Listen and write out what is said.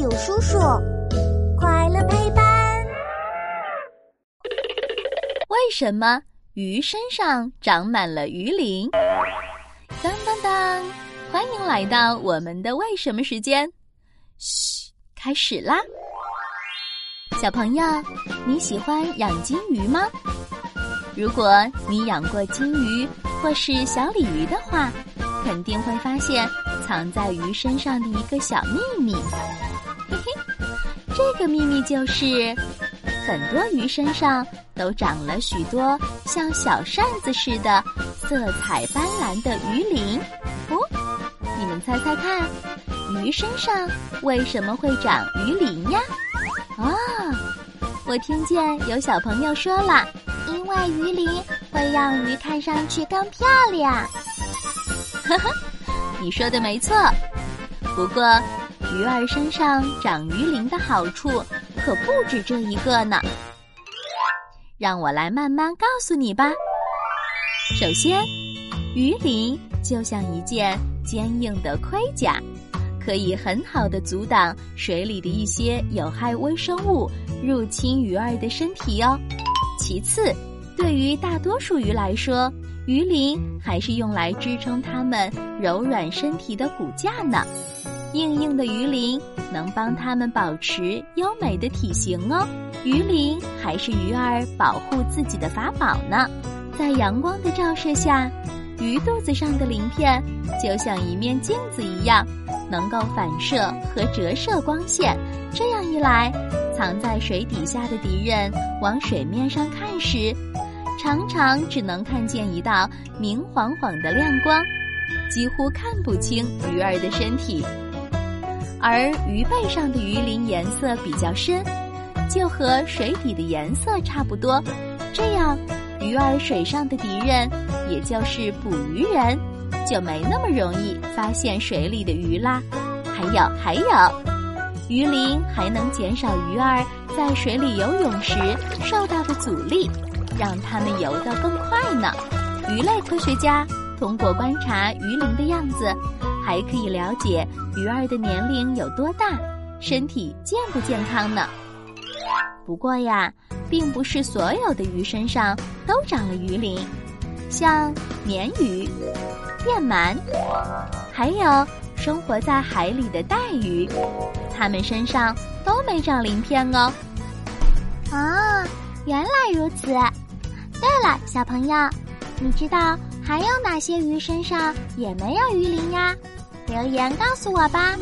有叔叔，快乐陪伴。为什么鱼身上长满了鱼鳞？当当当！欢迎来到我们的为什么时间。嘘，开始啦！小朋友，你喜欢养金鱼吗？如果你养过金鱼或是小鲤鱼的话，肯定会发现藏在鱼身上的一个小秘密。这个秘密就是，很多鱼身上都长了许多像小扇子似的色彩斑斓的鱼鳞。哦，你们猜猜看，鱼身上为什么会长鱼鳞呀？啊，我听见有小朋友说了。因为鱼鳞会让鱼看上去更漂亮。呵呵，你说的没错。不过，鱼儿身上长鱼鳞的好处可不止这一个呢。让我来慢慢告诉你吧。首先，鱼鳞就像一件坚硬的盔甲，可以很好的阻挡水里的一些有害微生物入侵鱼儿的身体哦。其次，对于大多数鱼来说，鱼鳞还是用来支撑它们柔软身体的骨架呢。硬硬的鱼鳞能帮它们保持优美的体型哦。鱼鳞还是鱼儿保护自己的法宝呢。在阳光的照射下，鱼肚子上的鳞片就像一面镜子一样，能够反射和折射光线。这样一来，藏在水底下的敌人往水面上看时，常常只能看见一道明晃晃的亮光，几乎看不清鱼儿的身体。而鱼背上的鱼鳞颜色比较深，就和水底的颜色差不多。这样，鱼儿水上的敌人，也就是捕鱼人，就没那么容易发现水里的鱼啦。还有，还有。鱼鳞还能减少鱼儿在水里游泳时受到的阻力，让它们游得更快呢。鱼类科学家通过观察鱼鳞的样子，还可以了解鱼儿的年龄有多大，身体健不健康呢。不过呀，并不是所有的鱼身上都长了鱼鳞，像鲶鱼、电鳗，还有生活在海里的带鱼。它们身上都没长鳞片哦。啊，原来如此。对了，小朋友，你知道还有哪些鱼身上也没有鱼鳞呀？留言告诉我吧。